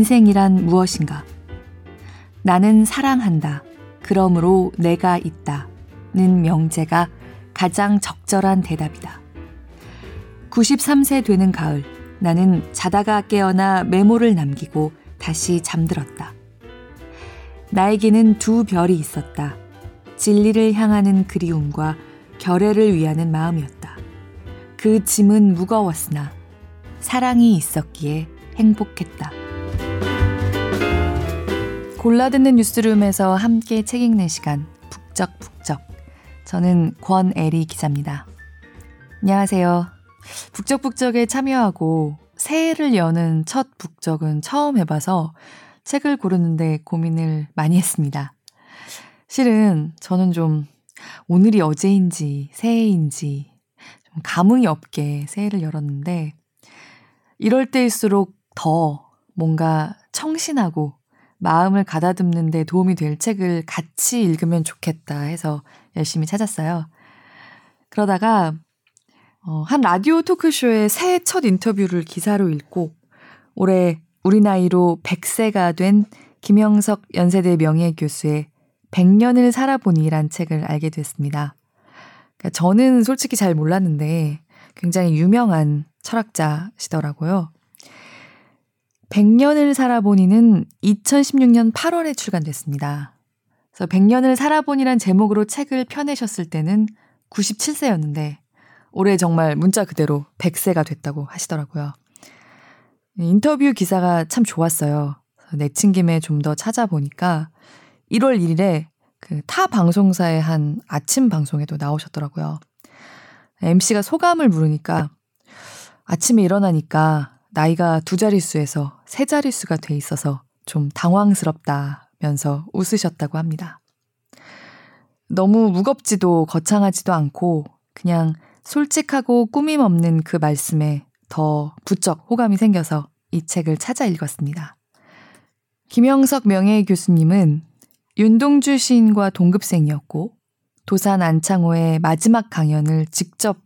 인생이란 무엇인가? 나는 사랑한다. 그러므로 내가 있다. 는 명제가 가장 적절한 대답이다. 93세 되는 가을, 나는 자다가 깨어나 메모를 남기고 다시 잠들었다. 나에게는 두 별이 있었다. 진리를 향하는 그리움과 결애를 위하는 마음이었다. 그 짐은 무거웠으나 사랑이 있었기에 행복했다. 골라듣는 뉴스룸에서 함께 책 읽는 시간 북적북적 저는 권애리 기자입니다. 안녕하세요. 북적북적에 참여하고 새해를 여는 첫 북적은 처음 해봐서 책을 고르는데 고민을 많이 했습니다. 실은 저는 좀 오늘이 어제인지 새해인지 좀 감흥이 없게 새해를 열었는데 이럴 때일수록 더 뭔가 청신하고 마음을 가다듬는 데 도움이 될 책을 같이 읽으면 좋겠다 해서 열심히 찾았어요. 그러다가 어, 한 라디오 토크쇼의 새해 첫 인터뷰를 기사로 읽고 올해 우리 나이로 100세가 된 김영석 연세대 명예교수의 100년을 살아보니란 책을 알게 됐습니다. 그러니까 저는 솔직히 잘 몰랐는데 굉장히 유명한 철학자시더라고요. 100년을 살아보니는 2016년 8월에 출간됐습니다. 그래서 100년을 살아보니란 제목으로 책을 펴내셨을 때는 97세였는데 올해 정말 문자 그대로 100세가 됐다고 하시더라고요. 인터뷰 기사가 참 좋았어요. 내친 김에 좀 더 찾아보니까 1월 1일에 그 타 방송사의 한 아침 방송에도 나오셨더라고요. MC가 소감을 물으니까 아침에 일어나니까 나이가 두 자릿수에서 세 자릿수가 돼 있어서 좀 당황스럽다면서 웃으셨다고 합니다. 너무 무겁지도 거창하지도 않고 그냥 솔직하고 꾸밈 없는 그 말씀에 더 부쩍 호감이 생겨서 이 책을 찾아 읽었습니다. 김영석 명예 교수님은 윤동주 시인과 동급생이었고 도산 안창호의 마지막 강연을 직접